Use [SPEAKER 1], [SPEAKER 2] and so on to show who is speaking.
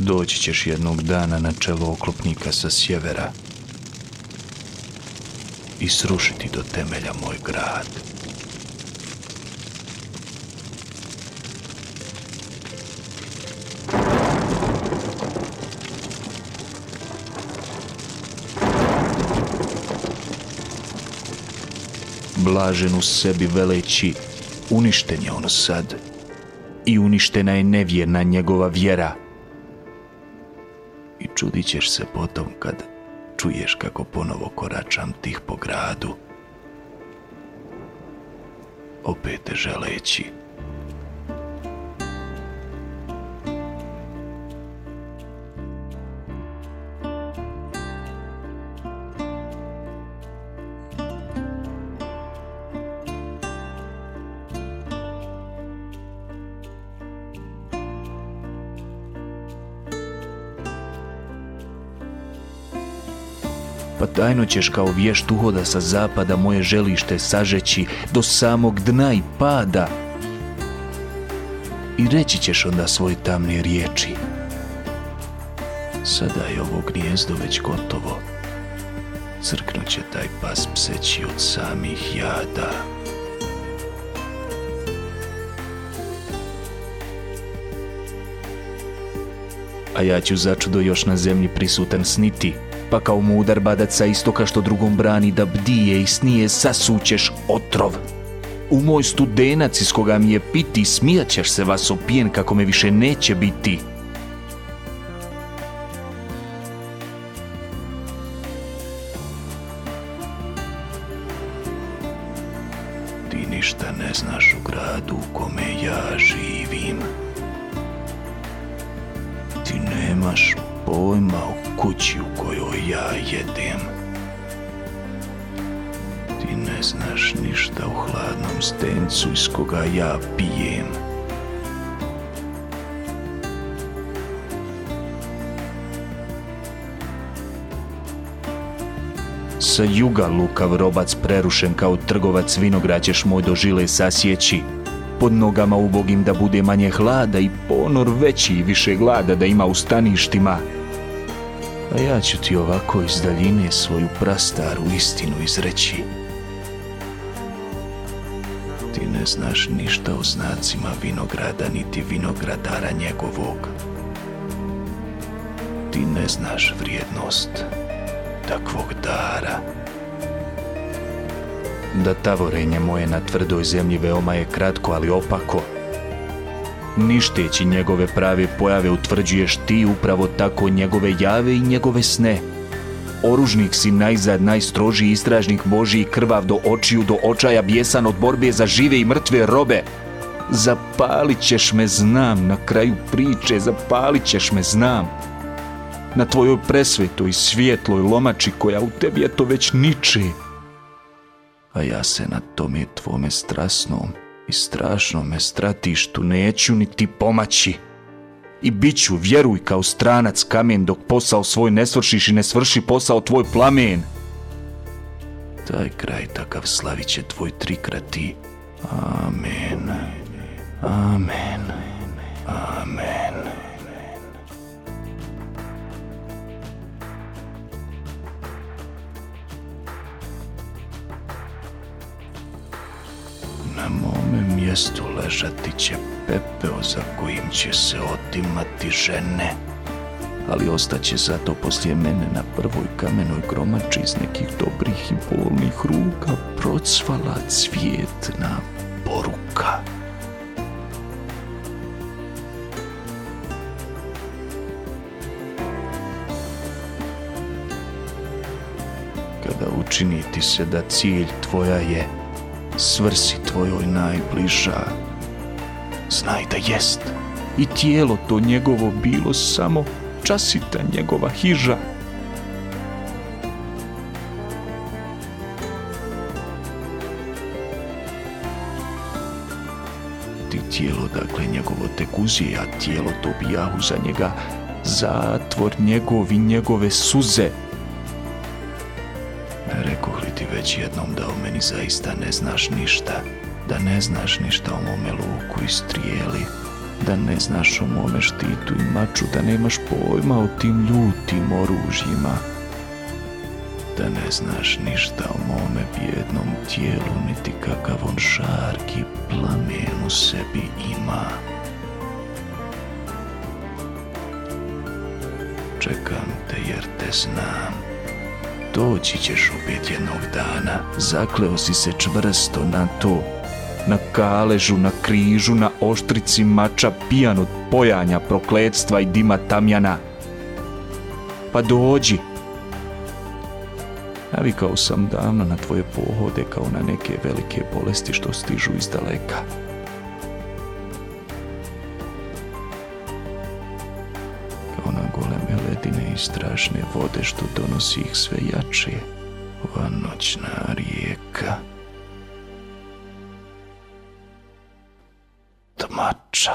[SPEAKER 1] Doći ćeš jednog dana na čelo oklopnika sa sjevera i srušiti do temelja moj grad. Blažen u sebi veleći, uništen je on sad i uništena je nevjerna njegova vjera. Čudit ćeš se potom kad čuješ kako ponovo koračam tih po gradu. Opet želeći. Pa tajno ćeš kao vješt uhoda sa zapada moje želište sažeći do samog dna i pada. I reći ćeš onda svoje tamne riječi. Sada je ovo gnijezdo već gotovo. Crknut će taj pas pseći od samih jada. A ja ću začudo još na zemlji prisutan sniti pa kao mudar badac sa istoka što drugom brani da bdije i snije sasućeš otrov. U moj studenac iz koga mi je piti smijat ćeš se vas opijen kako me više neće biti. Ti ništa ne znaš u gradu u kome ja živim. Ti nemaš pojma o kući u kojoj ja jedem. Ti ne znaš ništa u hladnom stencu iz koga ja pijem. Sa juga lukav robac prerušen kao trgovac vinograd ćeš moj do žile sasjeći. Pod nogama ubogim da bude manje hlada i ponor veći i više glada da ima u staništima a ja ću ti ovako iz daljine svoju prastaru istinu izreći. Ti ne znaš ništa o znacima vinograda niti vinogradara njegovog. Ti ne znaš vrijednost takvog dara. Da tavorenje moje na tvrdoj zemlji veoma je kratko, ali opako ništeći njegove prave pojave utvrđuješ ti upravo tako njegove jave i njegove sne. Oružnik si najzad najstrožiji istražnik Božiji krvav do očiju do očaja bijesan od borbe za žive i mrtve robe. Zapalit ćeš me znam na kraju priče, zapalit ćeš me znam. Na tvojoj presvetoj svjetloj lomači koja u tebi to već niče. A ja se na tome tvome strasnom i strašno me stratištu neću niti pomaći. I bit ću, vjeruj, kao stranac kamen dok posao svoj ne svršiš i ne svrši posao tvoj plamen. Taj kraj takav slavit će tvoj trikrati. Amen. Amen. Na mome mjestu ležati će pepeo za kojim će se otimati žene, ali ostaće zato poslije mene na prvoj kamenoj gromači iz nekih dobrih i bolnih ruka procvala cvijetna poruka. Kada učini ti se da cilj tvoja je svrsi tvojoj najbliža. Znaj da jest i tijelo to njegovo bilo samo časita njegova hiža. Ti tijelo, dakle, njegovo tek uzije, a tijelo to bijahu za njega zatvor njegov i njegove suze već jednom da o meni zaista ne znaš ništa, da ne znaš ništa o mome luku i strijeli, da ne znaš o mome štitu i maču, da nemaš pojma o tim ljutim oružjima, da ne znaš ništa o mome bjednom tijelu, niti kakav on šarki plamen u sebi ima. Čekam te jer te znam. Doći ćeš opet jednog dana, zakleo si se čvrsto na to, na kaležu, na križu, na oštrici mača, pijan od pojanja, prokledstva i dima tamjana. Pa dođi. Navikao sam davno na tvoje pohode kao na neke velike bolesti što stižu iz daleka. Ledine i strašne vode što donosi ih sve jače. Ova noćna rijeka. Tmača.